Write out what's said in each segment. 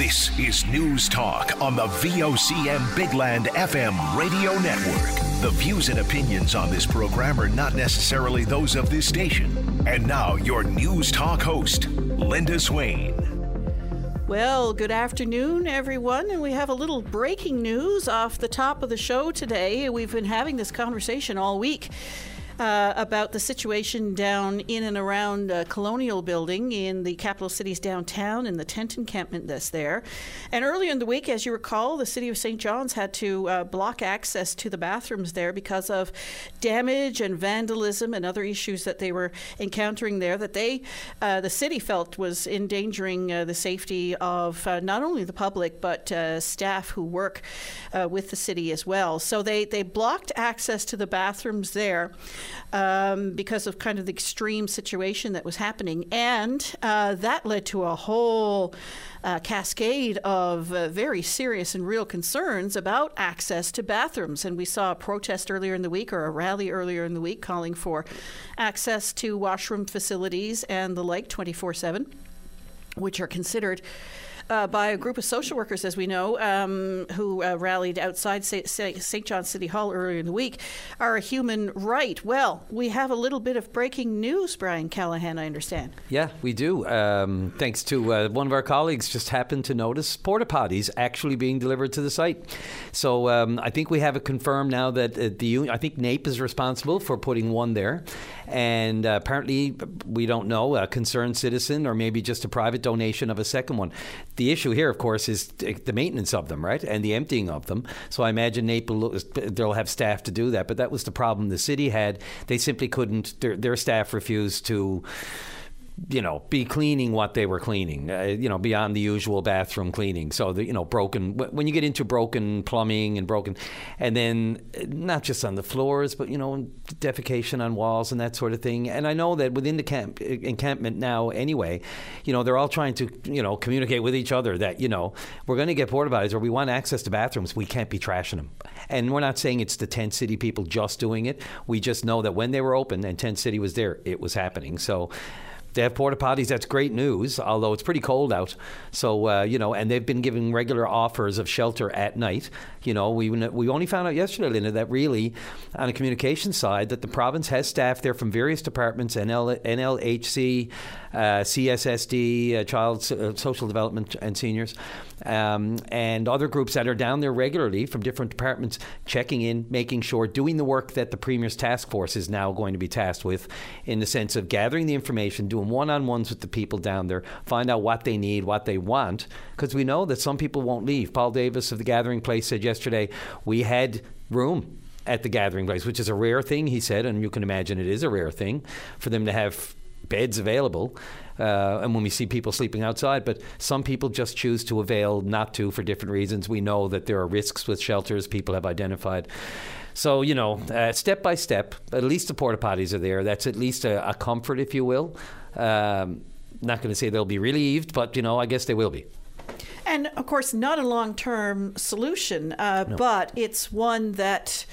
This is News Talk on the VOCM Bigland FM radio network. The views and opinions on this program are not necessarily those of this station. And now, your News Talk host, Linda Swain. Well, good afternoon, everyone. And we have a little breaking news off the top of the show today. We've been having this conversation all week uh, about the situation down in and around Colonial Building in the capital city's downtown in the tent encampment that's there. And earlier in the week, as you recall, the city of St. John's had to uh, block access to the bathrooms there because of damage and vandalism and other issues that they were encountering there that they, uh, the city felt was endangering uh, the safety of uh, not only the public but staff who work with the city as well. So they, they blocked access to the bathrooms there um, because of kind of the extreme situation that was happening. And uh, that led to a whole uh, cascade of uh, very serious and real concerns about access to bathrooms. And we saw a protest earlier in the week or a rally earlier in the week calling for access to washroom facilities and the like 24 7, which are considered uh, by a group of social workers, as we know, um, who uh, rallied outside St. John City Hall earlier in the week, are a human right. Well, we have a little bit of breaking news, Brian Callahan, I understand. Yeah, we do. Um, thanks to uh, one of our colleagues, just happened to notice porta potties actually being delivered to the site. So um, I think we have it confirmed now that uh, the I think NAPE is responsible for putting one there. And uh, apparently, we don't know, a concerned citizen or maybe just a private donation of a second one. The issue here, of course, is the maintenance of them, right? And the emptying of them. So I imagine Naples, they'll have staff to do that. But that was the problem the city had. They simply couldn't, their, their staff refused to you know, be cleaning what they were cleaning, uh, you know, beyond the usual bathroom cleaning. So, the, you know, broken, when you get into broken plumbing and broken, and then uh, not just on the floors, but, you know, defecation on walls and that sort of thing. And I know that within the camp, uh, encampment now, anyway, you know, they're all trying to, you know, communicate with each other that, you know, we're going to get porta potties or we want access to bathrooms. We can't be trashing them. And we're not saying it's the tent city people just doing it. We just know that when they were open and tent city was there, it was happening. So, they have porta potties. That's great news, although it's pretty cold out. So uh, you know, and they've been giving regular offers of shelter at night. You know, we we only found out yesterday, Linda, that really on a communication side, that the province has staff there from various departments, NL, NLHC, uh, CSSD, uh, Child uh, Social Development and Seniors, um, and other groups that are down there regularly from different departments, checking in, making sure, doing the work that the Premier's task force is now going to be tasked with, in the sense of gathering the information, doing one-on-ones with the people down there, find out what they need, what they want, because we know that some people won't leave. Paul Davis of the Gathering Place said yesterday, we had room at the gathering place, which is a rare thing, he said, and you can imagine it is a rare thing for them to have beds available. Uh, and when we see people sleeping outside, but some people just choose to avail not to for different reasons. We know that there are risks with shelters, people have identified. So, you know, uh, step by step, at least the porta potties are there. That's at least a, a comfort, if you will. Um, not going to say they'll be relieved, but, you know, I guess they will be. And of course, not a long term solution, uh, no. but it's one that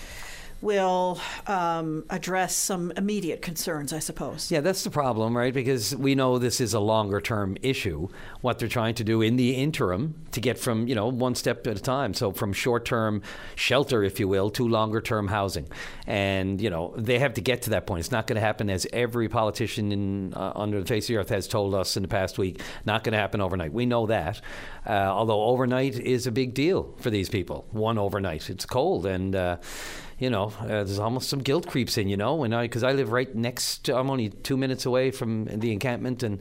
will um, address some immediate concerns, I suppose. Yeah, that's the problem, right? Because we know this is a longer term issue. What they're trying to do in the interim to get from, you know, one step at a time. So from short term shelter, if you will, to longer term housing. And, you know, they have to get to that point. It's not going to happen, as every politician in, uh, under the face of the earth has told us in the past week, not going to happen overnight. We know that. Uh, although overnight is a big deal for these people. One overnight. It's cold. And, uh, you know, uh, there's almost some guilt creeps in, you know, and I because I live right next. To, I'm only two minutes away from the encampment, and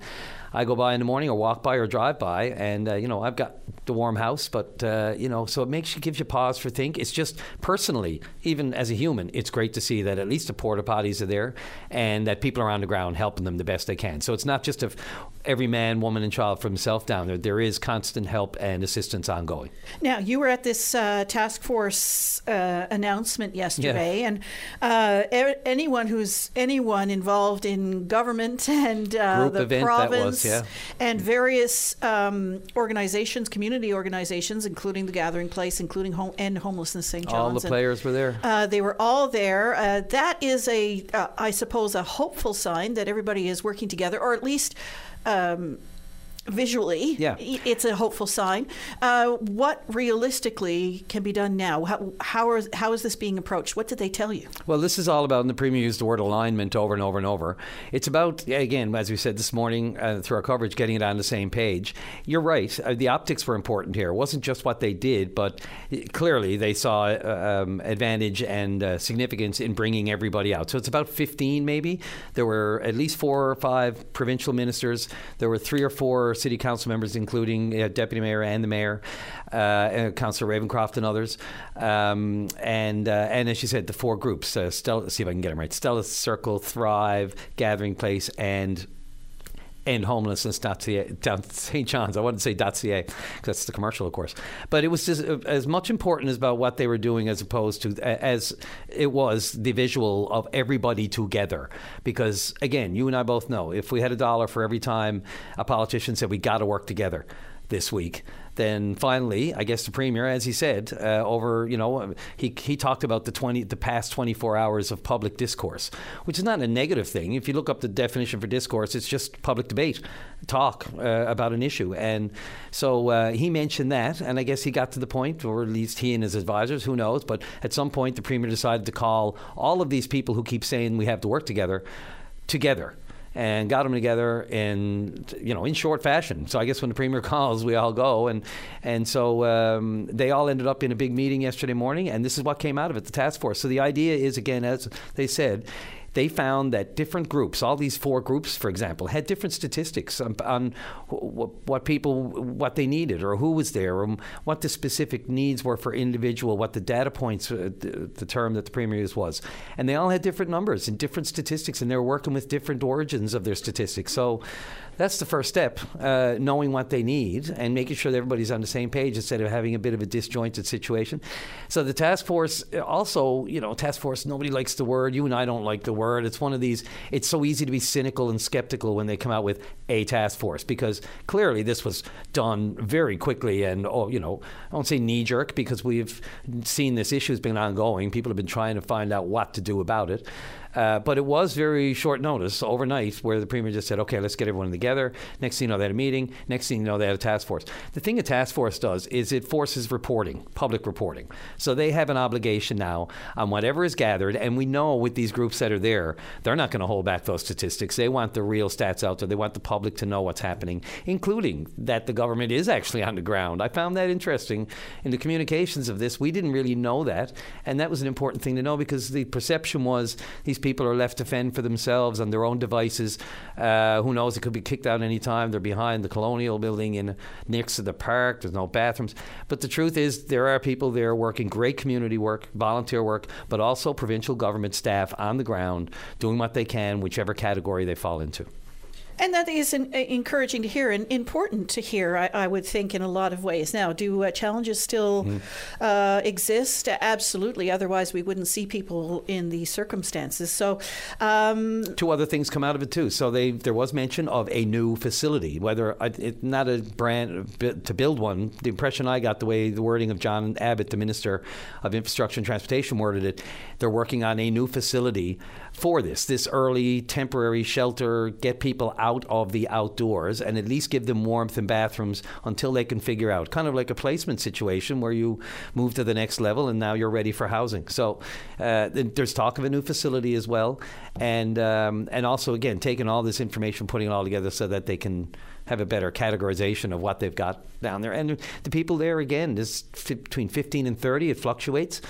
I go by in the morning or walk by or drive by, and uh, you know I've got the warm house, but uh, you know so it makes you gives you pause for think. It's just personally, even as a human, it's great to see that at least the porta potties are there, and that people are on the ground helping them the best they can. So it's not just of every man, woman, and child for himself down there. There is constant help and assistance ongoing. Now you were at this uh, task force uh, announcement yesterday, yeah. and uh, anyone who's anyone involved in government and uh, the province yeah. and various um, organizations, community organizations, including the Gathering Place, including home, End Homelessness St. John's. All the players and, were there. Uh, they were all there. Uh, that is a, uh, I suppose, a hopeful sign that everybody is working together, or at least. Um, visually, Yeah. it's a hopeful sign. Uh, what realistically can be done now? How, how, are, how is this being approached? What did they tell you? Well, this is all about, and the Premier used the word alignment over and over and over. It's about, again, as we said this morning uh, through our coverage, getting it on the same page. You're right. Uh, the optics were important here. It wasn't just what they did, but uh, clearly they saw uh, um, advantage and uh, significance in bringing everybody out. So it's about 15 maybe. There were at least four or five provincial ministers. There were three or four city council members, including uh, deputy mayor and the mayor, uh, Councillor Ravencroft and others. Um, and uh, and as she said, the four groups: uh, Stella. See if I can get them right. Stella's Circle, Thrive, Gathering Place, and end homelessness St. John's. I to say .ca because that's the commercial, of course. But it was just uh, as much important as about what they were doing as opposed to as it was the visual of everybody together. Because again, you and I both know if we had a dollar for every time a politician said we got to work together this week then finally, I guess the premier, as he said, uh, over you know, he he talked about the twenty the past twenty four hours of public discourse, which is not a negative thing. If you look up the definition for discourse, it's just public debate, talk uh, about an issue, and so uh, he mentioned that, and I guess he got to the point, or at least he and his advisors, who knows, but at some point the premier decided to call all of these people who keep saying we have to work together, together and got them together in you know in short fashion. So I guess when the premier calls, we all go, and and so um, they all ended up in a big meeting yesterday morning, and this is what came out of it, the task force. So the idea is again, as they said, they found that different groups, all these four groups, for example, had different statistics on, on what people, what they needed, or who was there, or what the specific needs were for individual, what the data points, uh, the, the, term that the premier used was, and they all had different numbers and different statistics, and they were working with different origins of their statistics. So that's the first step, uh, knowing what they need and making sure that everybody's on the same page instead of having a bit of a disjointed situation. So the task force also, you know, task force, nobody likes the word. You and I don't like the word. It's one of these, it's so easy to be cynical and skeptical when they come out with a task force because clearly this was done very quickly and, oh, you know, I won't say knee jerk because we've seen this issue has been ongoing. People have been trying to find out what to do about it. Uh, but it was very short notice overnight where the premier just said, okay, let's get everyone together. Next thing you know, they had a meeting. Next thing you know, they had a task force. The thing a task force does is it forces reporting, public reporting. So they have an obligation now on whatever is gathered. And we know with these groups that are there, they're not going to hold back those statistics. They want the real stats out there. They want the public to know what's happening, including that the government is actually on the ground. I found that interesting in the communications of this. We didn't really know that. And that was an important thing to know because the perception was these people are left to fend for themselves on their own devices. Uh, who knows? It could be kicked out any time. They're behind the Colonial Building in next to the park. There's no bathrooms. But the truth is, there are people there working great community work, volunteer work, but also provincial government staff on the ground doing what they can, whichever category they fall into. And that is an, uh, encouraging to hear and important to hear, I, I, would think, in a lot of ways. Now, do uh, challenges still mm. uh, exist? Absolutely. Otherwise, we wouldn't see people in these circumstances. So, um, two other things come out of it too. So, they there was mention of a new facility, whether uh, it, not a brand to build one. The impression I got, the way the wording of John Abbott, the Minister of Infrastructure and Transportation, worded it, they're working on a new facility for this, this early temporary shelter, get people out of the outdoors and at least give them warmth and bathrooms until they can figure out, kind of like a placement situation where you move to the next level and now you're ready for housing. So uh, there's talk of a new facility as well, and um, and also again taking all this information, putting it all together so that they can have a better categorization of what they've got down there. And the people there again is between 15 and 30. It fluctuates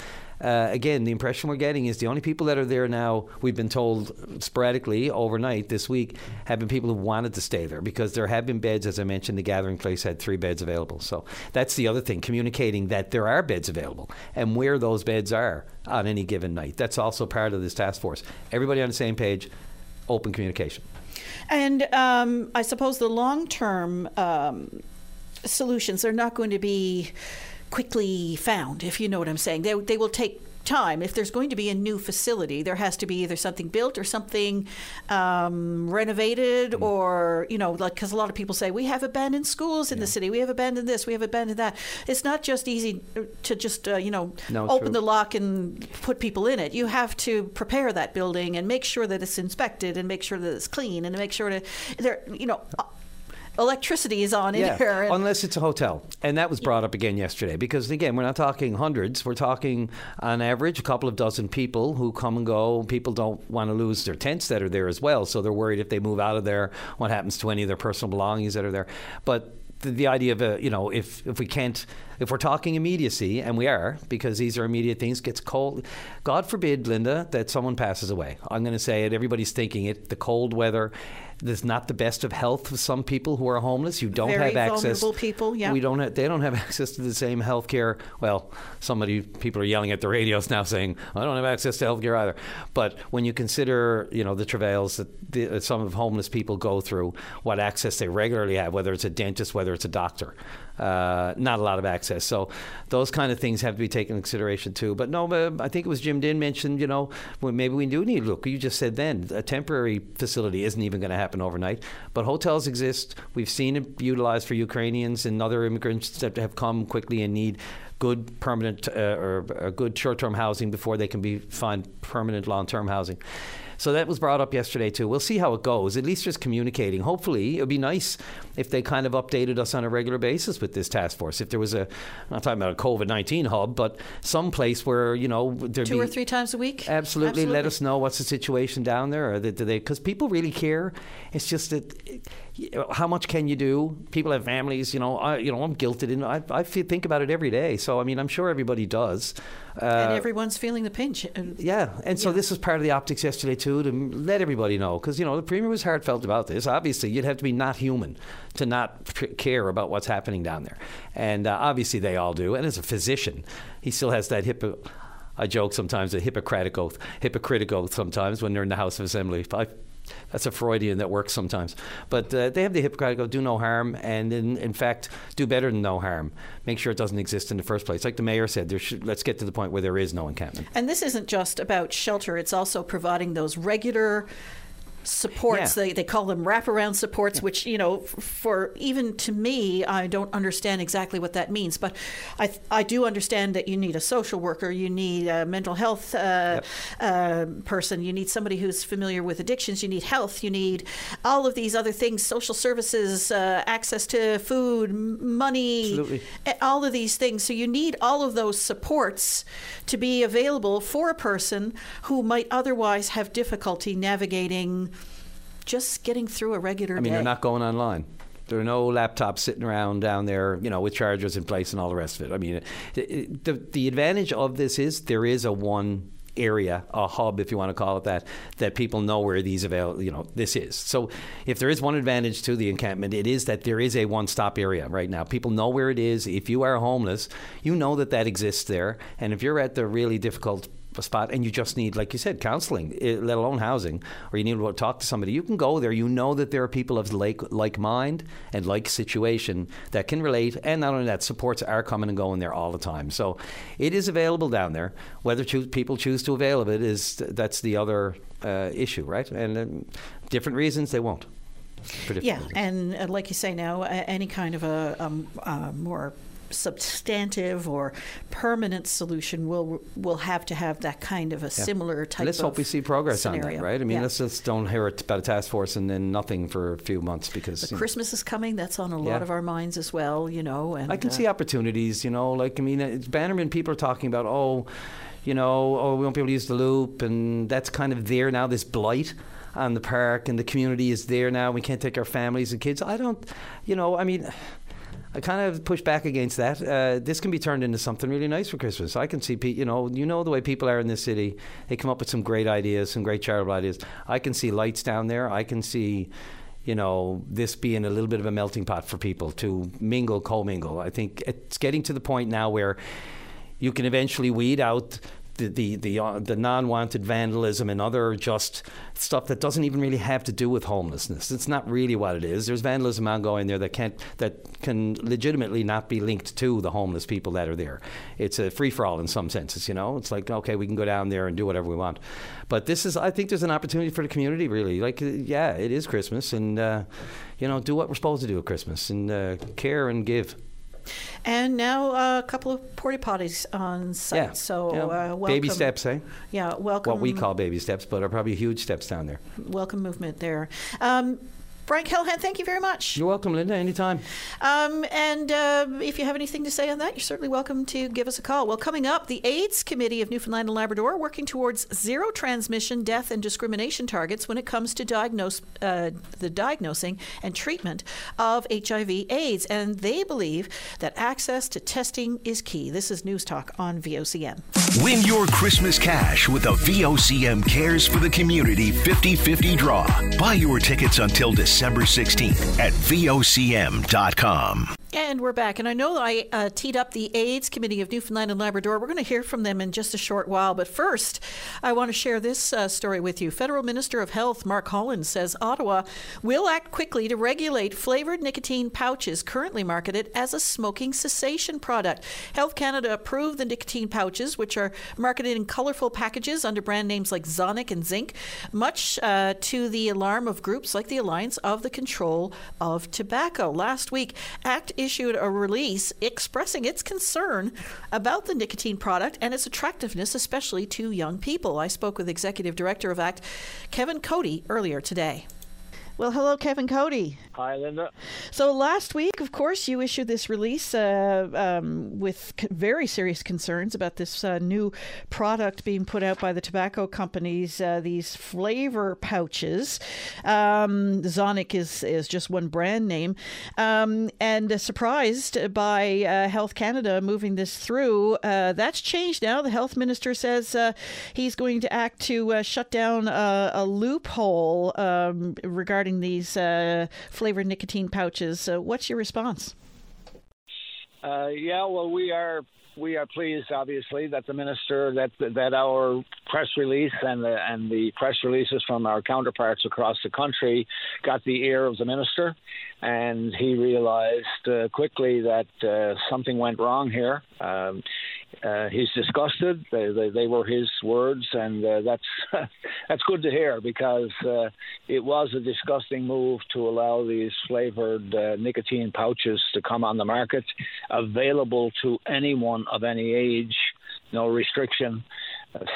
uh, again, the impression we're getting is the only people that are there now, we've been told sporadically overnight this week, have been people who wanted to stay there because there have been beds, as I mentioned, the gathering place had three beds available. So that's the other thing, communicating that there are beds available and where those beds are on any given night. That's also part of this task force. Everybody on the same page, open communication. And um, I suppose the long term um, solutions are not going to be quickly found, if you know what I'm saying. They, they will take time. If there's going to be a new facility, there has to be either something built or something um, renovated, mm. or you know, like because a lot of people say we have abandoned schools in yeah. the city, we have abandoned this, we have abandoned that. It's not just easy to just uh, you know no, open true. the lock and put people in it. You have to prepare that building and make sure that it's inspected and make sure that it's clean and make sure that there, you know electricity is on in here. and- unless it's a hotel. And that was brought up again yesterday because, again, we're not talking hundreds. We're talking, on average, a couple of dozen people who come and go. People don't want to lose their tents that are there as well. So they're worried if they move out of there, what happens to any of their personal belongings that are there. But the, the idea of, a, you know, if, if we can't, if we're talking immediacy, and we are, because these are immediate things, gets cold. God forbid, Linda, that someone passes away. I'm going to say it. Everybody's thinking it. The cold weather is not the best of health for some people who are homeless. You don't Very have access. vulnerable people, yeah. We don't. Have, they don't have access to the same health care. Well, somebody people are yelling at the radios now saying I don't have access to health care either. But when you consider, you know, the travails that, the, that some of homeless people go through, what access they regularly have, whether it's a dentist, whether it's a doctor, uh, not a lot of access. So those kind of things have to be taken into consideration too. But no, uh, I think it was Jim Dinn mentioned, you know, well, maybe we do need. Look, you just said then a temporary facility isn't even going to happen overnight, but hotels exist. We've seen it utilized for Ukrainians and other immigrants that have come quickly and need good permanent uh, or, or good short-term housing before they can be find permanent long-term housing. So that was brought up yesterday too. We'll see how it goes. At least just communicating. Hopefully, it would be nice if they kind of updated us on a regular basis with this task force. If there was a, I'm not talking about a COVID nineteen hub, but some place where you know there'd two be or three times a week. Absolutely. Let us know what's the situation down there. Or do they? Because people really care. It's just that. know, How much can you do? People have families. You know, I, you know, I'm guilted, and I, I think about it every day. So, I mean, I'm sure everybody does. Uh, and everyone's feeling the pinch. And yeah, and so Yeah. this was part of the optics yesterday too to let everybody know because you know the premier was heartfelt about this. Obviously, you'd have to be not human to not p- care about what's happening down there, and uh, obviously they all do. And as a physician, he still has that hippo. I joke sometimes a Hippocratic oath, hypocritic oath sometimes when they're in the House of Assembly. I, that's a Freudian that works sometimes. But uh, they have the Hippocratic oath, do no harm, and in, in fact, do better than no harm. Make sure it doesn't exist in the first place. Like the mayor said, there should, let's get to the point where there is no encampment. And this isn't just about shelter, it's also providing those regular supports. Yeah. They, they call them wraparound supports, which, you know, for even to me, I don't understand exactly what that means. But I, I do understand that you need a social worker, you need a mental health uh, uh, person, you need somebody who's familiar with addictions, you need health, you need all of these other things social services, uh, access to food, money, Absolutely. all of these things. So you need all of those supports to be available for a person who might otherwise have difficulty navigating just getting through a regular I mean, day. they're not going online. There are no laptops sitting around down there, you know, with chargers in place and all the rest of it. I mean, the, the, the advantage of this is there is a one area, a hub, if you want to call it that, that people know where these avail, you know, this is. So if there is one advantage to the encampment, it is that there is a one-stop area right now. People know where it is. If you are homeless, you know that that exists there. And if you're at the really difficult spot and you just need, like you said, counseling, eh, let alone housing, or you need to talk to somebody, you can go there. You know that there are people of like, like mind and like situation that can relate. And not only that, supports are coming and going there all the time. So it is available down there. Whether people choose to avail of it is that's the other uh, issue, right? And um, different reasons they won't. Yeah, reasons. and uh, like you say now, uh, any kind of a, um, uh, more substantive or permanent solution will will have to have that kind of a similar type Let's of hope we see progress scenario. on that, right? I mean, Yeah. let's just don't hear about a task force and then nothing for a few months because But you know, Christmas is coming. That's on a lot Yeah. of our minds as well, you know. And I can uh, see opportunities, you know, like I mean, it's Bannerman. People are talking about, oh, you know, oh, we won't be able to use the loop, and that's kind of there now. This blight on the park and the community is there now. We can't take our families and kids. I don't, you know, I mean. I kind of push back against that. Uh, this can be turned into something really nice for Christmas. I can see, pe- you know, you know the way people are in this city. They come up with some great ideas, some great charitable ideas. I can see lights down there. I can see, you know, this being a little bit of a melting pot for people to mingle, co-mingle. I think it's getting to the point now where you can eventually weed out the the the, uh, the non-wanted vandalism and other just stuff that doesn't even really have to do with homelessness. It's not really what it is. There's vandalism ongoing there that can't that can legitimately not be linked to the homeless people that are there. It's a free for all in some senses. You know, it's like okay, we can go down there and do whatever we want. But this is, I think, there's an opportunity for the community. Really, like uh, yeah, it is Christmas, and uh, you know, do what we're supposed to do at Christmas and uh, care and give. And now uh, a couple of porta potties on site. Yeah. So Yeah. uh, welcome. baby steps, eh? Yeah, welcome. What we call baby steps, but are probably huge steps down there. welcome movement there. Um, Brian Callahan, thank you very much. You're welcome, Linda, anytime. Um, and uh, if you have anything to say on that, you're certainly welcome to give us a call. Well, coming up, the AIDS Committee of Newfoundland and Labrador working towards zero transmission, death, and discrimination targets when it comes to diagnose, uh, the diagnosing and treatment of HIV/AIDS, and they believe that access to testing is key. This is News Talk on VOCM. Win your Christmas cash with a VOCM Cares for the Community 50 50 draw. Buy your tickets until December 16th at VOCM.com. And we're back. And I know I uh, teed up the AIDS Committee of Newfoundland and Labrador. We're going to hear from them in just a short while. But first, I want to share this uh, story with you. Federal Minister of Health Mark Holland says Ottawa will act quickly to regulate flavored nicotine pouches currently marketed as a smoking cessation product. Health Canada approved the nicotine pouches, which are marketed in colorful packages under brand names like Zonnic and Zinc, much uh, to the alarm of groups like the Alliance of the Control of Tobacco. Last week, ACT issued a release expressing its concern about the nicotine product and its attractiveness, especially to young people. I spoke with Executive Director of ACT, Kevin Coady, earlier today. Well, hello, Kevin Coady. Hi, Linda. So last week, of course, you issued this release uh, um, with c- very serious concerns about this uh, new product being put out by the tobacco companies. Uh, these flavor pouches. Um, Zonnic is is just one brand name, um, and surprised by uh, Health Canada moving this through. Uh, that's changed now. The health minister says uh, he's going to act to shut down a loophole um, regarding regarding these uh, flavored nicotine pouches. Uh, what's your response? Uh, yeah, well, we are we are pleased, obviously, that the minister that that our press release and the and the press releases from our counterparts across the country got the ear of the minister, and he realized uh, quickly that uh, something went wrong here. Um, uh, he's disgusted. They, they, they, were his words, and uh, that's that's good to hear because uh, it was a disgusting move to allow these flavored uh, nicotine pouches to come on the market, available to anyone of any age, no restriction.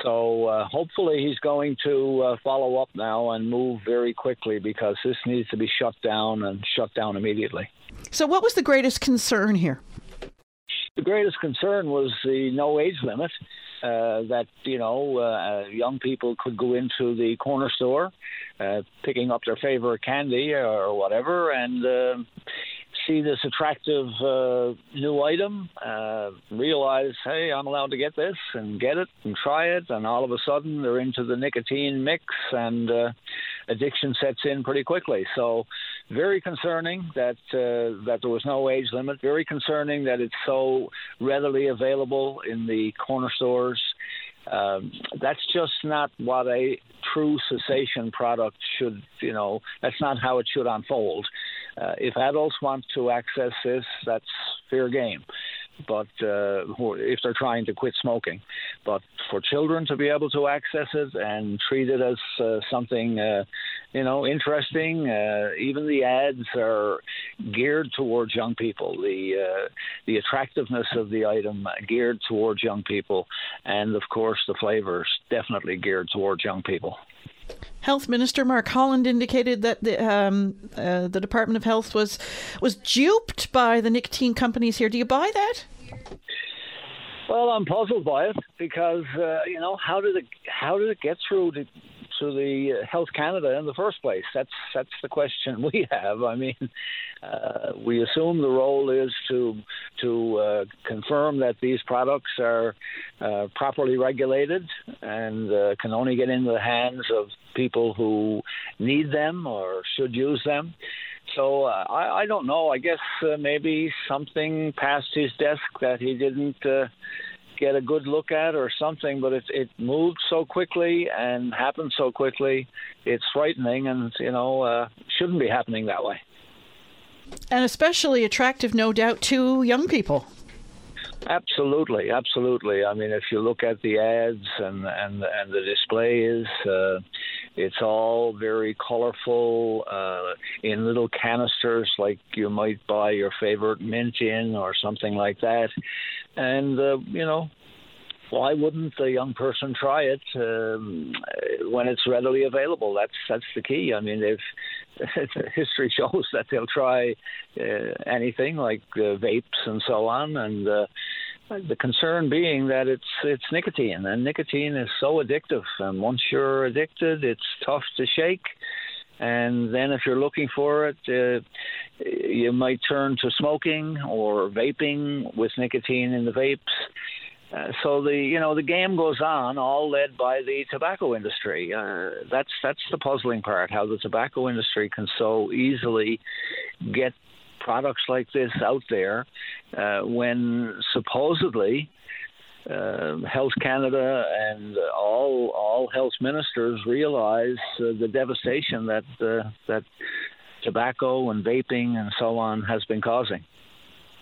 So uh, hopefully he's going to uh, follow up now and move very quickly because this needs to be shut down and shut down immediately. So, what was the greatest concern here? The greatest concern was the no age limit. Uh, that you know, uh, young people could go into the corner store, uh, picking up their favorite candy or whatever, and uh, see this attractive uh, new item, uh, realize, hey, I'm allowed to get this and get it and try it, and all of a sudden they're into the nicotine mix, and addiction sets in pretty quickly. So, very concerning that uh, that there was no age limit. Very concerning that it's so readily available in the corner stores. Um, that's just not what a true cessation product should. You know, that's not how it should unfold. Uh, if adults want to access this, that's fair game but uh, if they're trying to quit smoking. But for children to be able to access it and treat it as uh, something, uh, you know, interesting, uh, even the ads are geared towards young people. The uh, the attractiveness of the item geared towards young people, and of course the flavors definitely geared towards young people. Health Minister Mark Holland indicated that the um, uh, the Department of Health was was duped by the nicotine companies here. Do you buy that? Well, I'm puzzled by it because uh, you know how did it how did it get through to to the Health Canada in the first place? That's that's the question we have. I mean, uh, we assume the role is to to uh, confirm that these products are uh, properly regulated and uh, can only get into the hands of people who need them or should use them. So uh, I, I don't know. I guess uh, maybe something passed his desk that he didn't uh, get a good look at or something. But it it moved so quickly and happened so quickly. It's frightening, and you know uh, shouldn't be happening that way. And especially attractive, no doubt, to young people. Absolutely, absolutely. I mean, if you look at the ads and and and the displays, uh, it's all very colorful uh, in little canisters, like you might buy your favorite mint in or something like that. And uh, you know, why wouldn't a young person try it um, when it's readily available? That's that's the key. I mean, they've history shows that they'll try uh, anything like uh, vapes and so on, and uh, the concern being that it's it's nicotine, and nicotine is so addictive. And once you're addicted, it's tough to shake. And then, if you're looking for it, uh, you might turn to smoking or vaping with nicotine in the vapes. Uh, so the you know the game goes on, all led by the tobacco industry. Uh, that's that's the puzzling part. How the tobacco industry can so easily get products like this out there uh, when supposedly uh, Health Canada and all all health ministers realize uh, the devastation that uh, that tobacco and vaping and so on has been causing.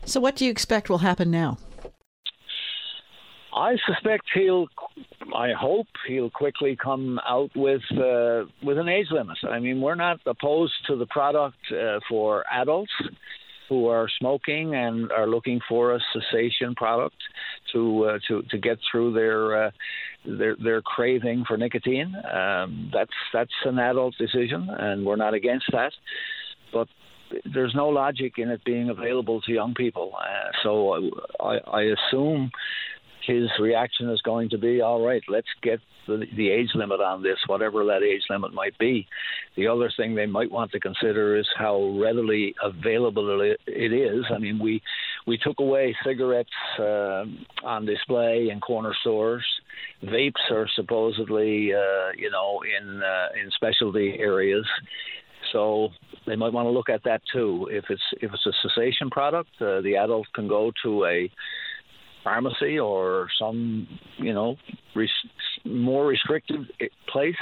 So, what do you expect will happen now? I suspect he'll. I hope he'll quickly come out with uh, with an age limit. I mean, we're not opposed to the product uh, for adults who are smoking and are looking for a cessation product to uh, to to get through their uh, their their craving for nicotine. Um, that's that's an adult decision, and we're not against that. But there's no logic in it being available to young people. Uh, so I, I assume his reaction is going to be, all right, let's get the, the age limit on this, whatever that age limit might be. The other thing they might want to consider is how readily available it is. I mean, we we took away cigarettes uh, on display in corner stores. Vapes are supposedly, uh, you know, in uh, in specialty areas. So they might want to look at that too. If it's if it's a cessation product, uh, the adult can go to a pharmacy or some, you know, res- more restrictive place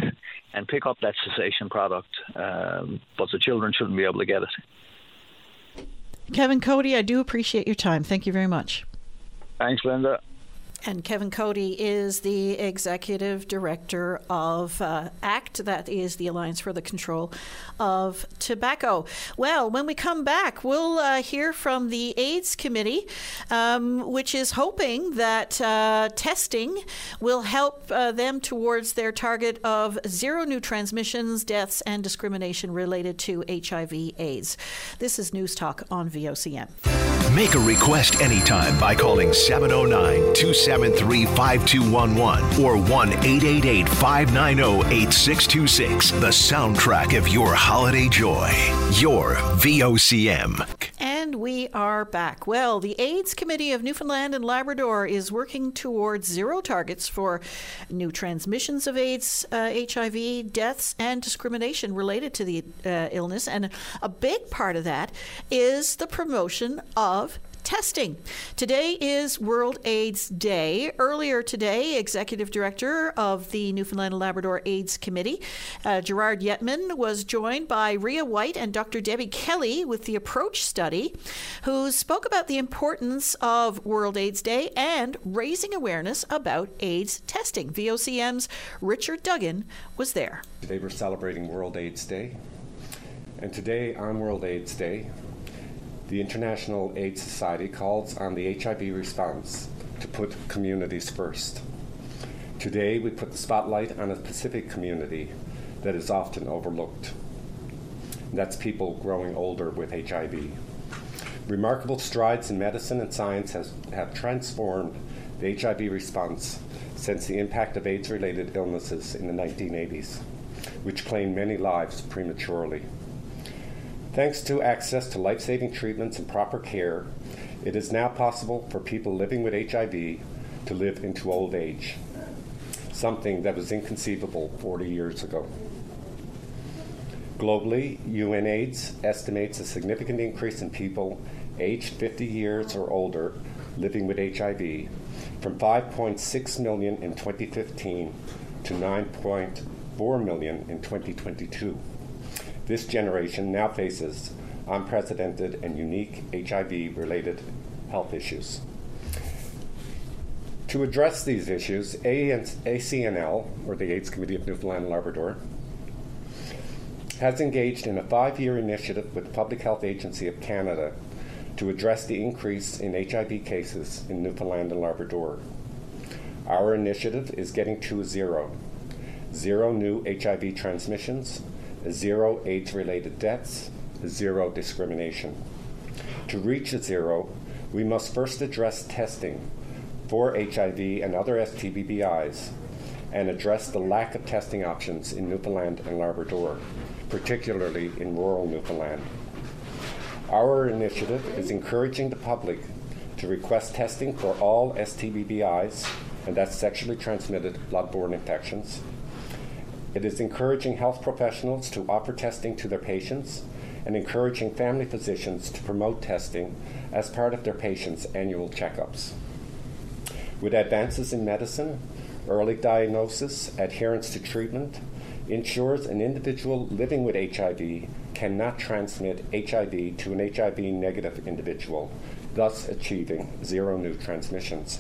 and pick up that cessation product. Um, but the children shouldn't be able to get it. Kevin Coady, I do appreciate your time. Thank you very much. Thanks, Linda. And Kevin Coady is the executive director of uh, ACT, that is the Alliance for the Control of Tobacco. Well, when we come back, we'll uh, hear from the AIDS Committee, um, which is hoping that uh, testing will help uh, them towards their target of zero new transmissions, deaths, and discrimination related to HIV/AIDS. This is News Talk on VOCM. Make a request anytime by calling 709 273 5211 or 1 888 590 8626. The soundtrack of your holiday joy. Your VOCM. And we are back. Well, the AIDS Committee of Newfoundland and Labrador is working towards zero targets for new transmissions of AIDS, uh, HIV, deaths, and discrimination related to the uh, illness. And a big part of that is the promotion of testing. Today is World AIDS Day. Earlier today, Executive Director of the Newfoundland and Labrador AIDS Committee, uh, Gerard Yetman, was joined by Ria White and Dr. Debbie Kelly with the Approach Study, who spoke about the importance of World AIDS Day and raising awareness about AIDS testing. VOCM's Richard Duggan was there. Today we're celebrating World AIDS Day. And today, on World AIDS Day, the International AIDS Society calls on the HIV response to put communities first. Today, we put the spotlight on a specific community that is often overlooked. That's people growing older with HIV. Remarkable strides in medicine and science has, have transformed the HIV response since the impact of AIDS related illnesses in the 1980s, which claimed many lives prematurely. Thanks to access to life saving treatments and proper care, it is now possible for people living with HIV to live into old age, something that was inconceivable 40 years ago. Globally, UNAIDS estimates a significant increase in people aged 50 years or older living with HIV from 5.6 million in 2015 to 9.4 million in 2022 this generation now faces unprecedented and unique HIV related health issues. To address these issues, ACNL, or the AIDS Committee of Newfoundland and Labrador, has engaged in a five year initiative with the Public Health Agency of Canada to address the increase in HIV cases in Newfoundland and Labrador. Our initiative is getting to zero zero new HIV transmissions, zero AIDS related deaths, zero discrimination. To reach a zero, we must first address testing for HIV and other STBBIs and address the lack of testing options in Newfoundland and Labrador, particularly in rural Newfoundland. Our initiative is encouraging the public to request testing for all STBBIs, and that's sexually transmitted bloodborne infections. It is encouraging health professionals to offer testing to their patients and encouraging family physicians to promote testing as part of their patients' annual checkups. With advances in medicine, early diagnosis, adherence to treatment ensures an individual living with HIV cannot transmit HIV to an HIV negative individual, thus achieving zero new transmissions.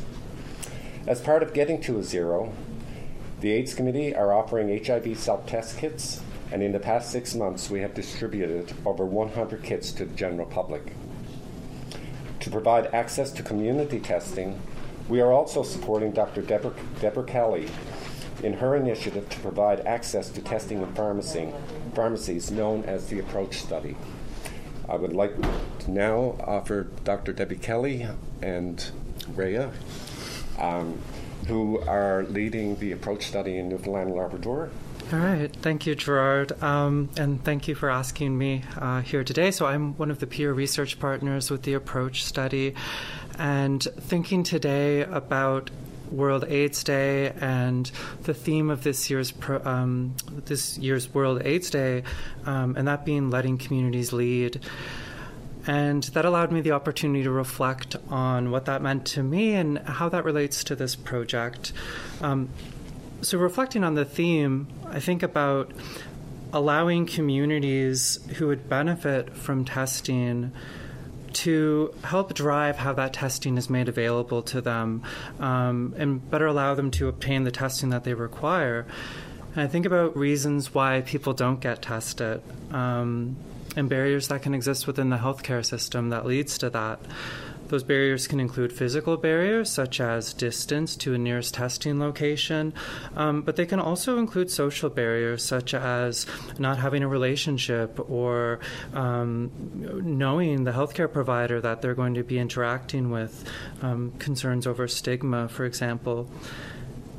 As part of getting to a zero, the AIDS Committee are offering HIV self test kits, and in the past six months, we have distributed over 100 kits to the general public. To provide access to community testing, we are also supporting Dr. Deborah, Deborah Kelly in her initiative to provide access to testing in pharmacy, pharmacies known as the Approach Study. I would like to now offer Dr. Debbie Kelly and Rhea, um, who are leading the Approach Study in Newfoundland and Labrador. All right. Thank you, Gerard. Um, and thank you for asking me uh, here today. So, I'm one of the peer research partners with the Approach study. And thinking today about World AIDS Day and the theme of this year's um, this year's World AIDS Day, um, and that being letting communities lead. And that allowed me the opportunity to reflect on what that meant to me and how that relates to this project. Um, so, reflecting on the theme, I think about allowing communities who would benefit from testing to help drive how that testing is made available to them um, and better allow them to obtain the testing that they require. And I think about reasons why people don't get tested um, and barriers that can exist within the healthcare system that leads to that. Those barriers can include physical barriers, such as distance to a nearest testing location, um, but they can also include social barriers, such as not having a relationship or um, knowing the healthcare provider that they're going to be interacting with, um, concerns over stigma, for example.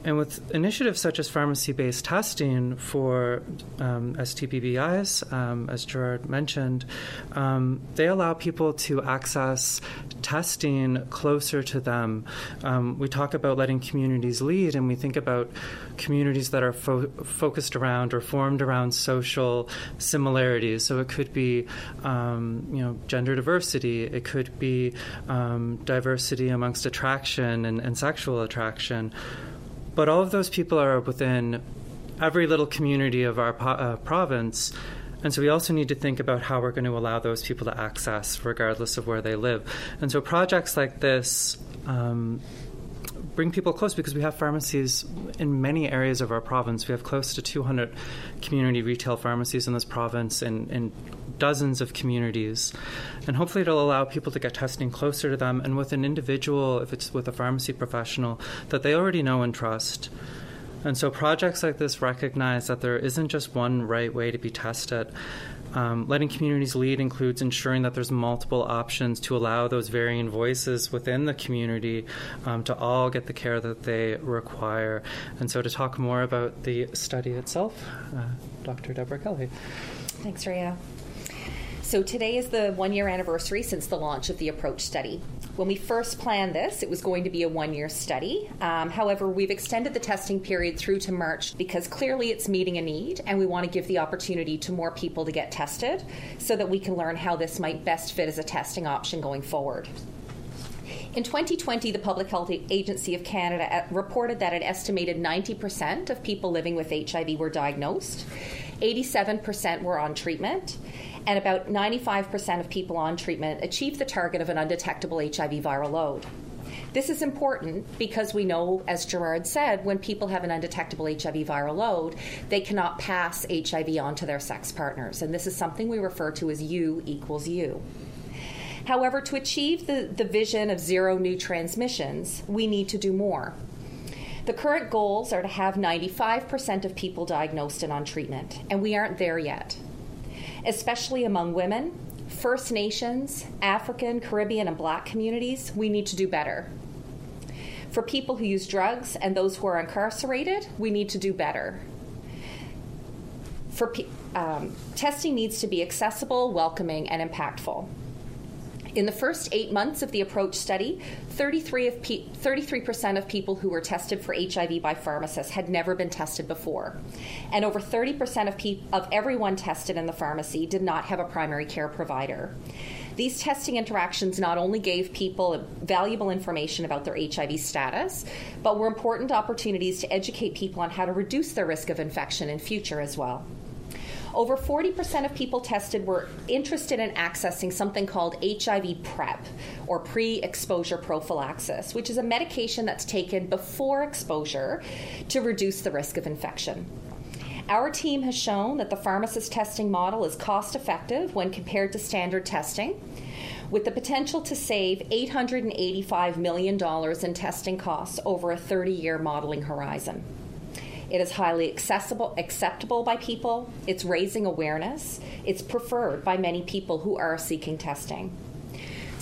And with initiatives such as pharmacy based testing for um, STBBIs, um, as Gerard mentioned, um, they allow people to access testing closer to them. Um, we talk about letting communities lead, and we think about communities that are fo- focused around or formed around social similarities. So it could be, um, you know, gender diversity, it could be um, diversity amongst attraction and, and sexual attraction. But all of those people are within every little community of our po- uh, province. And so we also need to think about how we're going to allow those people to access, regardless of where they live. And so projects like this um, bring people close because we have pharmacies in many areas of our province. We have close to 200 community retail pharmacies in this province and, and dozens of communities. And hopefully, it'll allow people to get testing closer to them and with an individual, if it's with a pharmacy professional, that they already know and trust. And so, projects like this recognize that there isn't just one right way to be tested. Um, letting communities lead includes ensuring that there's multiple options to allow those varying voices within the community um, to all get the care that they require. And so, to talk more about the study itself, uh, Dr. Deborah Kelly. Thanks, Rhea. So today is the one year anniversary since the launch of the Approach study. When we first planned this, it was going to be a one year study. Um, however, we've extended the testing period through to March because clearly it's meeting a need and we want to give the opportunity to more people to get tested so that we can learn how this might best fit as a testing option going forward. In 2020, the Public Health Agency of Canada uh, reported that an estimated 90% of people living with HIV were diagnosed, 87% were on treatment, and about 95% of people on treatment achieve the target of an undetectable HIV viral load. This is important because we know, as Gerard said, when people have an undetectable HIV viral load, they cannot pass HIV on to their sex partners. And this is something we refer to as U equals U. However, to achieve the, the vision of zero new transmissions, we need to do more. The current goals are to have 95% of people diagnosed and on treatment, and we aren't there yet. Especially among women, First Nations, African, Caribbean, and Black communities, we need to do better. For people who use drugs and those who are incarcerated, we need to do better. For um, testing needs to be accessible, welcoming, and impactful. In the first eight months of the approach study, 33 of pe- 33% of people who were tested for HIV by pharmacists had never been tested before. And over 30% of, pe- of everyone tested in the pharmacy did not have a primary care provider. These testing interactions not only gave people valuable information about their HIV status, but were important opportunities to educate people on how to reduce their risk of infection in future as well. Over 40% of people tested were interested in accessing something called HIV PrEP, or pre exposure prophylaxis, which is a medication that's taken before exposure to reduce the risk of infection. Our team has shown that the pharmacist testing model is cost effective when compared to standard testing, with the potential to save $885 million in testing costs over a 30 year modeling horizon. It is highly accessible, acceptable by people. It's raising awareness. It's preferred by many people who are seeking testing.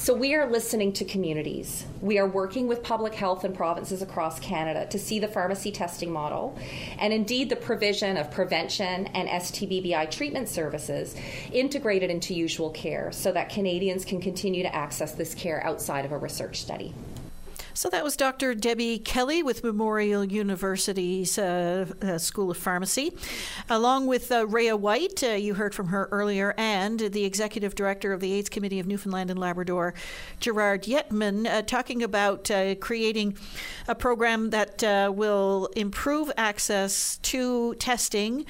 So we are listening to communities. We are working with public health and provinces across Canada to see the pharmacy testing model and indeed the provision of prevention and STBBI treatment services integrated into usual care so that Canadians can continue to access this care outside of a research study. So that was Dr. Debbie Kelly with Memorial University's uh, uh, School of Pharmacy, along with uh, Rhea White. Uh, you heard from her earlier, and the executive director of the AIDS Committee of Newfoundland and Labrador, Gerard Yetman, uh, talking about uh, creating a program that will improve access to testing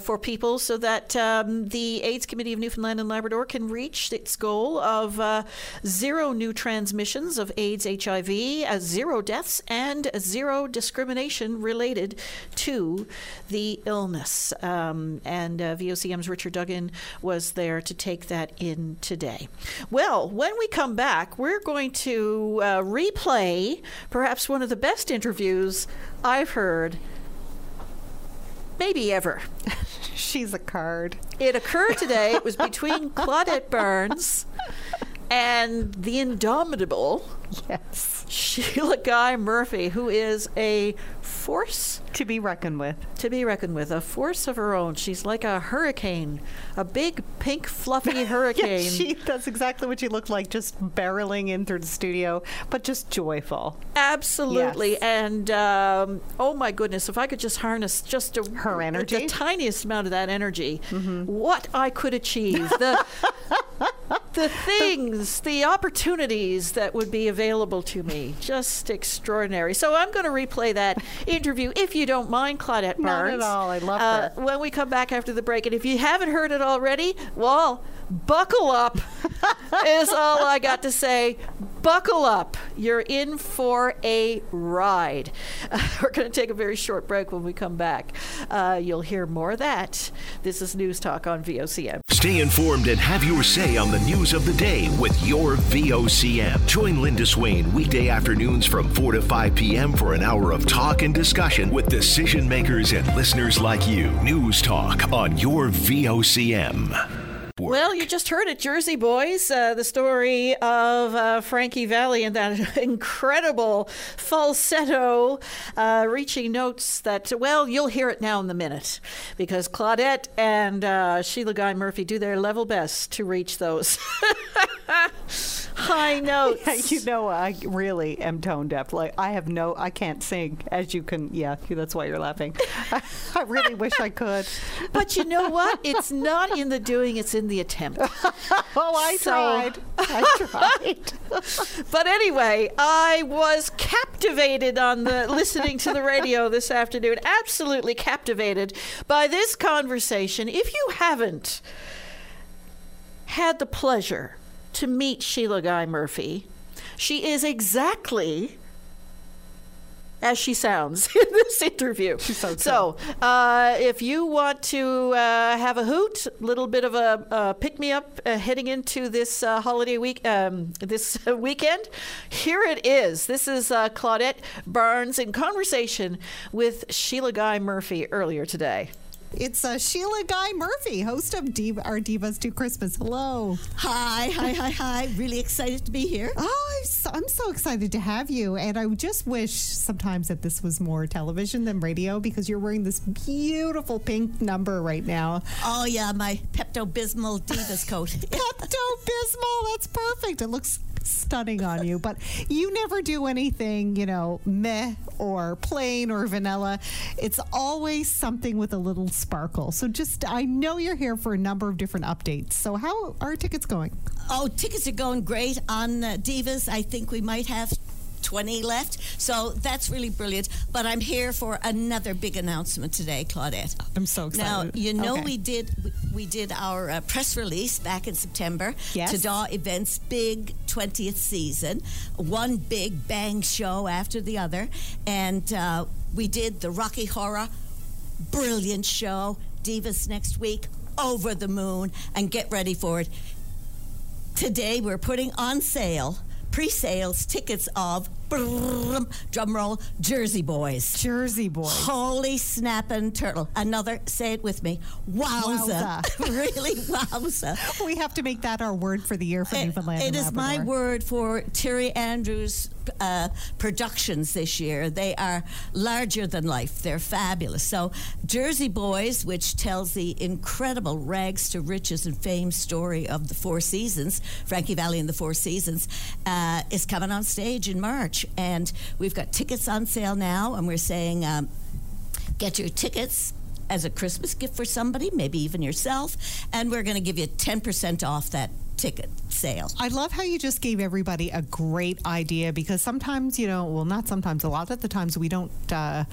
for people, so that um, the AIDS Committee of Newfoundland and Labrador can reach its goal of zero new transmissions of AIDS HIV as zero deaths and zero discrimination related to the illness. Um, and uh, VOCM's Richard Duggan was there to take that in today. Well, when we come back, we're going to uh, replay perhaps one of the best interviews I've heard maybe ever. She's a card. It occurred today. It was between Claudette Barnes and the indomitable yes Sheila Guy Murphy, who is a force to be reckoned with. To be reckoned with, a force of her own. She's like a hurricane, a big pink fluffy hurricane. yes, she that's exactly what she looked like, just barreling in through the studio, but just joyful. Absolutely, yes. and um, oh my goodness, if I could just harness just a, her energy, the tiniest amount of that energy, mm-hmm. what I could achieve. The the things, the opportunities that would be available to me, just extraordinary. So I'm going to replay that interview, if you don't mind, Claudette Barnes. Not at all. I love uh, her. When we come back after the break. And if you haven't heard it already, well, buckle up is all I got to say. Buckle up. You're in for a ride. Uh, we're going to take a very short break when we come back. Uh, you'll hear more of that. This is News Talk on VOCM. Stay informed and have your say on the news of the day with your VOCM. Join Linda Swain weekday afternoons from 4 to 5 p.m. for an hour of talk and discussion with decision makers and listeners like you. News Talk on your VOCM. Well, you just heard it, Jersey Boys, uh, the story of uh, Frankie Valli and that incredible falsetto, uh, reaching notes that, well, you'll hear it now in the minute because Claudette and uh, Sheila Guy Murphy do their level best to reach those. high notes. you know, I really am tone deaf. Like I have no, I can't sing. As you can, yeah, that's why you're laughing. I, I really wish I could. But you know what? It's not in the doing; it's in the attempt. oh, I so, tried. I tried. but anyway, I was captivated on the listening to the radio this afternoon. Absolutely captivated by this conversation. If you haven't had the pleasure to meet Sheila Guy Murphy. She is exactly as she sounds in this interview. so so uh, if you want to uh, have a hoot, a little bit of a, pick me up uh, heading into this uh, holiday week, um, this weekend, here it is. This is uh, Claudette Barnes in conversation with Sheila Guy Murphy earlier today. It's uh, Sheila Guy Murphy, host of Diva, Our Divas Do Christmas. Hello. Hi, hi, hi, hi. Really excited to be here. Oh, I'm so, I'm so excited to have you. And I just wish sometimes that this was more television than radio because you're wearing this beautiful pink number right now. Oh, yeah, my Pepto Bismol Divas coat. Pepto Bismol, that's perfect. It looks stunning on you. But you never do anything, you know, meh or plain or vanilla. It's always something with a little sparkle. So just, I know you're here for a number of different updates. So how are tickets going? Oh, tickets are going great on uh, Divas. I think we might have 20 left. So that's really brilliant. But I'm here for another big announcement today, Claudette. I'm so excited. Now, you know Okay. we did we, did our uh, press release back in September. Yes. Tada Events big 20th season, one big bang show after the other, and uh, we did the Rocky Horror, brilliant show. Divas next week, over the moon, and get ready for it. Today we're putting on sale pre-sales tickets of drum roll Jersey Boys. Jersey Boys. Holy snapping turtle. Another, say it with me. Wowza. really, wowza. We have to make that our word for the year for It- Newfoundland. it is my word for Terry Andrews uh, productions this year. They are larger than life. They're fabulous. So, Jersey Boys, which tells the incredible rags to riches and fame story of the Four Seasons, Frankie Valli and the Four Seasons, uh, is coming on stage in March. And we've got tickets on sale now, and we're saying um, get your tickets as a Christmas gift for somebody, maybe even yourself, and we're going to give you 10% off that ticket sale. I love how you just gave everybody a great idea because sometimes, you know, well, not sometimes, a lot of the times we don't. Uh,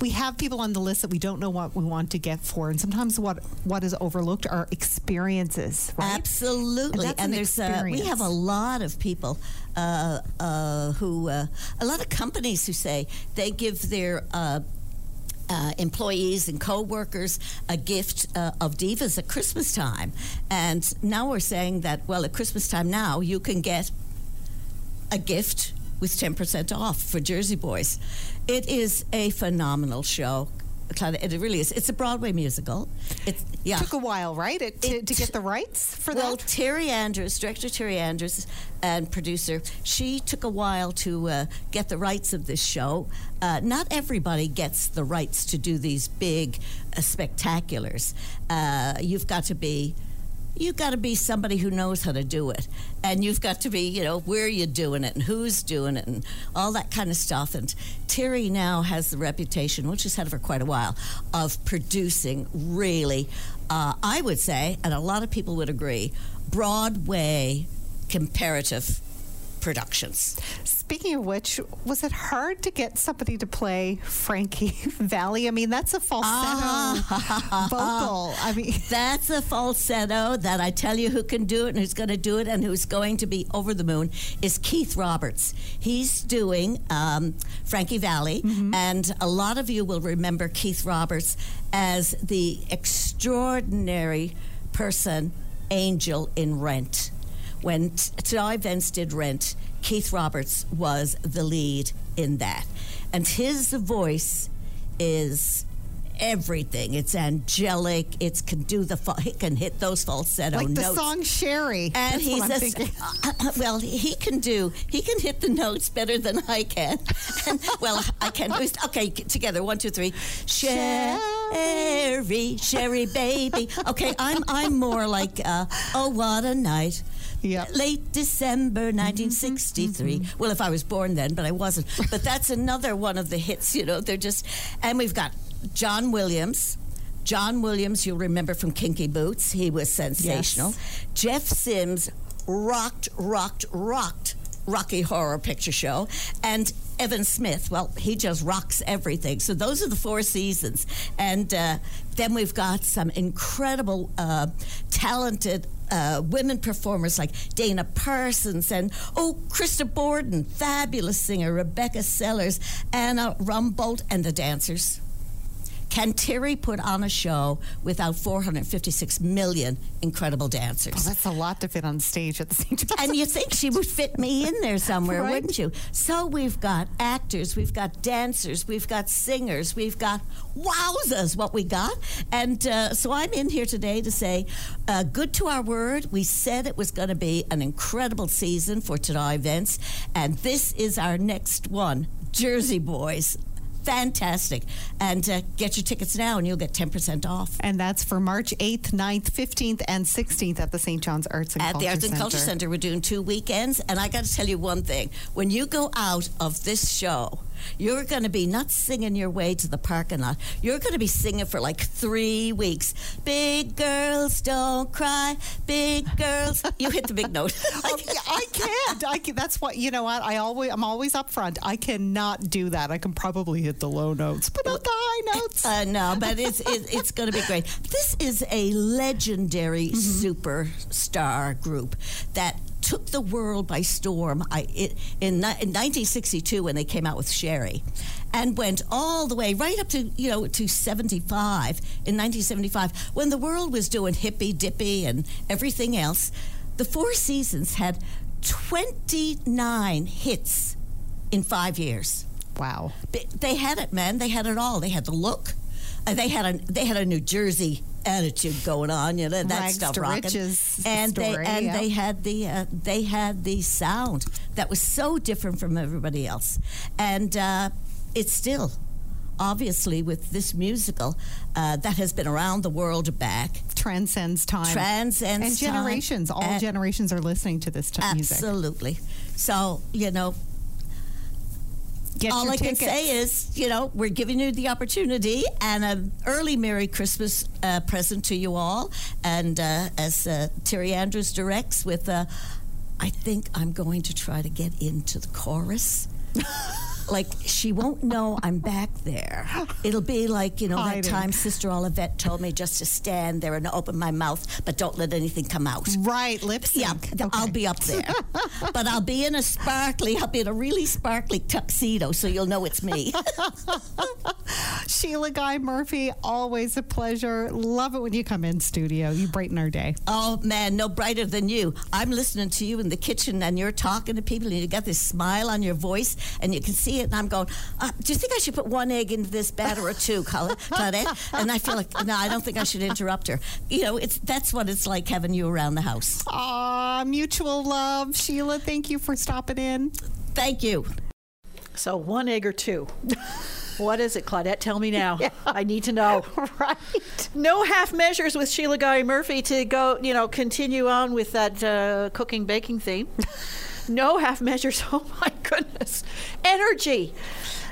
we have people on the list that we don't know what we want to get for, and sometimes what what is overlooked are experiences, right? Absolutely, And that's an there's uh, we have a lot of people uh, uh, who uh, a lot of companies who say they give their. Uh, employees and co-workers a gift uh, of divas at christmas time and now we're saying that well at christmas time now you can get a gift with 10% off for Jersey Boys. It is a phenomenal show. Claudia, It really is. It's a Broadway musical. It's yeah. Took a while, right, it, to, It- to get the rights for well, that. Terry Andrews, director Terry Andrews, and producer, she took a while to uh, get the rights of this show. Uh, not everybody gets the rights to do these big uh, spectaculars. Uh, you've got to be. You've got to be somebody who knows how to do it. And you've got to be, you know, where you're doing it and who's doing it and all that kind of stuff. And Terry now has the reputation, which has had for quite a while, of producing really, uh, I would say, and a lot of people would agree, Broadway comparative productions. Speaking of which, was it hard to get somebody to play Frankie Valli? I mean, that's a falsetto vocal. I mean, That's a falsetto that I tell you who can do it and who's going to do it and who's going to be over the moon is Keith Roberts. He's doing um, Frankie Valli, and a lot of you will remember Keith Roberts as the extraordinary person, Angel in Rent. When Tada Events did Rent, Keith Roberts was the lead in that. And his voice is everything. It's angelic. It's can do the fa- he can hit those falsetto like the song Sherry. and That's he's a, uh, well, he can do. He can hit the notes better than I can. And, well, I can. Okay, together, one, two, three. Sherry, Sherry, baby. Okay, I'm I'm more like, uh, oh, what a night. Yep. Late December Mm-hmm, 1963. Well, if I was born then, but I wasn't. But that's another one of the hits, you know. They're just, and we've got John Williams. John Williams, you'll remember from Kinky Boots. He was sensational. Jeff Sims rocked, rocked, rocked Rocky Horror Picture Show. And Evan Smith, well, he just rocks everything. So those are the four seasons. And uh, then we've got some incredible, uh, talented uh, women performers like Dana Parsons and, oh, Krista Borden, fabulous singer, Rebecca Sellers, Anna Rumbold, and the dancers. Can Terry put on a show without 456 million incredible dancers? Well, that's a lot to fit on stage at the same time. and you think she would fit me in there somewhere, Right. wouldn't you? So we've got actors, we've got dancers, we've got singers, we've got wowzers, what we got. And uh, so I'm in here today to say, uh, good to our word. We said it was going to be an incredible season for Tada events, and this is our next one, Jersey Boys. Fantastic. And uh, get your tickets now, and you'll get 10% off. And that's for March 8th, 9th, 15th, and 16th at the St. John's Arts and at Culture the Arts Center. and Culture Center. We're doing two weekends, and I got to tell you one thing: when you go out of this show, you're going to be not singing your way to the parking lot. You're going to be singing for like three weeks. Big girls don't cry. Big girls. You hit the big note. Yeah, I can't. I can, that's what you know. What I always, I'm always up front. I cannot do that. I can probably hit the low notes, but not the high notes. Uh, no, but it's it, it's going to be great. This is a legendary superstar group that took the world by storm. I it, in, in 1962 when they came out with Sherry, and went all the way right up to you know to 75 in 1975 when the world was doing hippy dippy and everything else. The Four Seasons had 29 hits in five years. Wow. They- They had it, man. They had it all. They had the look. Uh, they had a they had a New Jersey attitude going on. You know that Rags stuff rocking. and story, they and yeah. they had the uh, they had the sound that was so different from everybody else, and uh, it's still. Obviously, with this musical uh, that has been around the world back, Transcends time. transcends and time, generations. All and- generations are listening to this t- music. Absolutely. So you know, Get all I tickets. can say is, you know, we're giving you the opportunity and an early Merry Christmas uh, present to you all. And uh, as uh, Terry Andrews directs, with, uh, I think I'm going to try to get into the chorus. like she won't know I'm back there. It'll be like you know Hiding. that time Sister Olivette told me just to stand there and open my mouth, but don't let anything come out. right, lips. Yeah, th- I'll be up there. but I'll be in a sparkly, I'll be in a really sparkly tuxedo, so you'll know it's me. Sheila Guy Murphy, always a pleasure. Love it when you come in studio. You brighten our day. oh, man, no brighter than you. I'm listening to you in the kitchen and you're talking to people and you got this smile on your voice and you can see it. And I'm going, uh, Do you think I should put one egg into this batter or two, Colin- Claudette? And I feel like, no, I don't think I should interrupt her. You know, it's that's what it's like having you around the house. Ah, mutual love. Sheila, thank you for stopping in. Thank you. So one egg or two. What is it, Claudette? Tell me now. I need to know. Right. No half measures with Sheila Guy Murphy to go, you know, continue on with that uh, cooking baking theme. no half measures. Oh my goodness. Energy.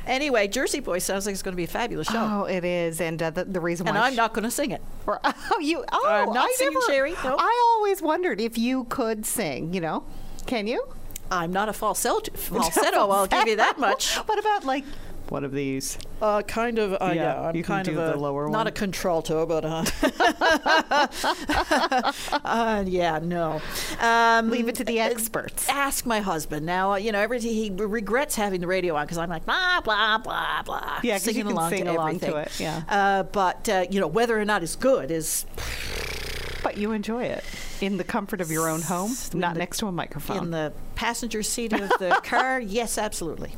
Anyway, Jersey Boy sounds like it's going to be a fabulous show. Oh, it is, and uh, the, the reason and why I'm sh- not going to sing it. Oh, you. Oh, I'm not I singing never, Sherry. I always wondered if you could sing. You know, can you? I'm not a falsetto. Falsetto. I'll give you that much. What about like one of these? Uh, kind of. Uh, Yeah, yeah, I'm you can kind do of the a lower not a contralto, but uh, uh, yeah, no. Um, Leave it to the experts. Ask my husband now. uh, You know, every he regrets having the radio on because I'm like blah blah blah blah. Yeah, 'cause you singing can along sing to along to it, yeah. Uh, but uh, you know, whether or not it's good is But you enjoy it in the comfort of your own home, not the- next to a microphone. in the passenger seat of the car. Yes, absolutely.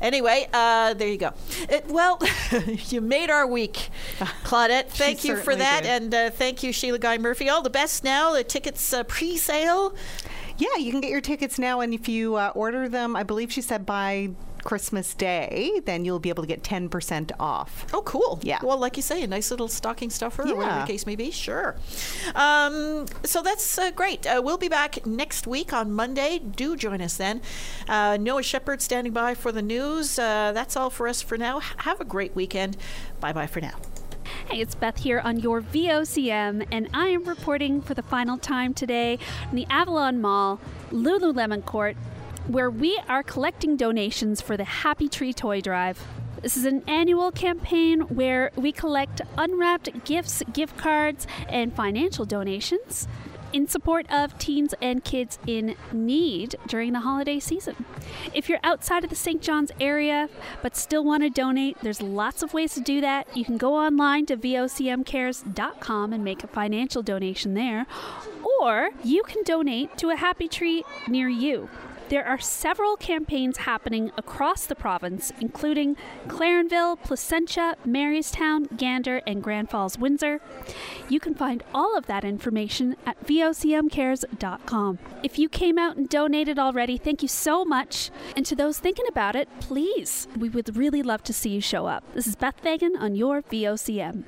Anyway, uh, there you go. It, well, you made our week, Claudette. Thank you for that, did. and uh, thank you, Sheila Guy Murphy. All the best now. The tickets uh, pre-sale. Yeah, you can get your tickets now, and if you uh, order them, I believe she said by Christmas Day, then you'll be able to get 10% off. Oh, cool. Yeah. Well, like you say, a nice little stocking stuffer, or whatever the case may be. Sure. Um, so that's uh, great. Uh, we'll be back next week on Monday. Do join us then. Uh, Noah Shepard standing by for the news. Uh, that's all for us for now. Have a great weekend. Bye bye for now. Hey, it's Beth here on your VOCM, and I am reporting for the final time today in the Avalon Mall, Lululemon Court, where we are collecting donations for the Happy Tree Toy Drive. This is an annual campaign where we collect unwrapped gifts, gift cards, and financial donations in support of teens and kids in need during the holiday season. If you're outside of the St. John's area but still want to donate, there's lots of ways to do that. You can go online to vocmcares.com and make a financial donation there, or you can donate to a happy tree near you. There are several campaigns happening across the province, including Clarenville, Placentia, Marystown, Gander, and Grand Falls, Windsor. You can find all of that information at vocmcares.com. If you came out and donated already, thank you so much. And to those thinking about it, please, we would really love to see you show up. This is Beth Fagan on your VOCM.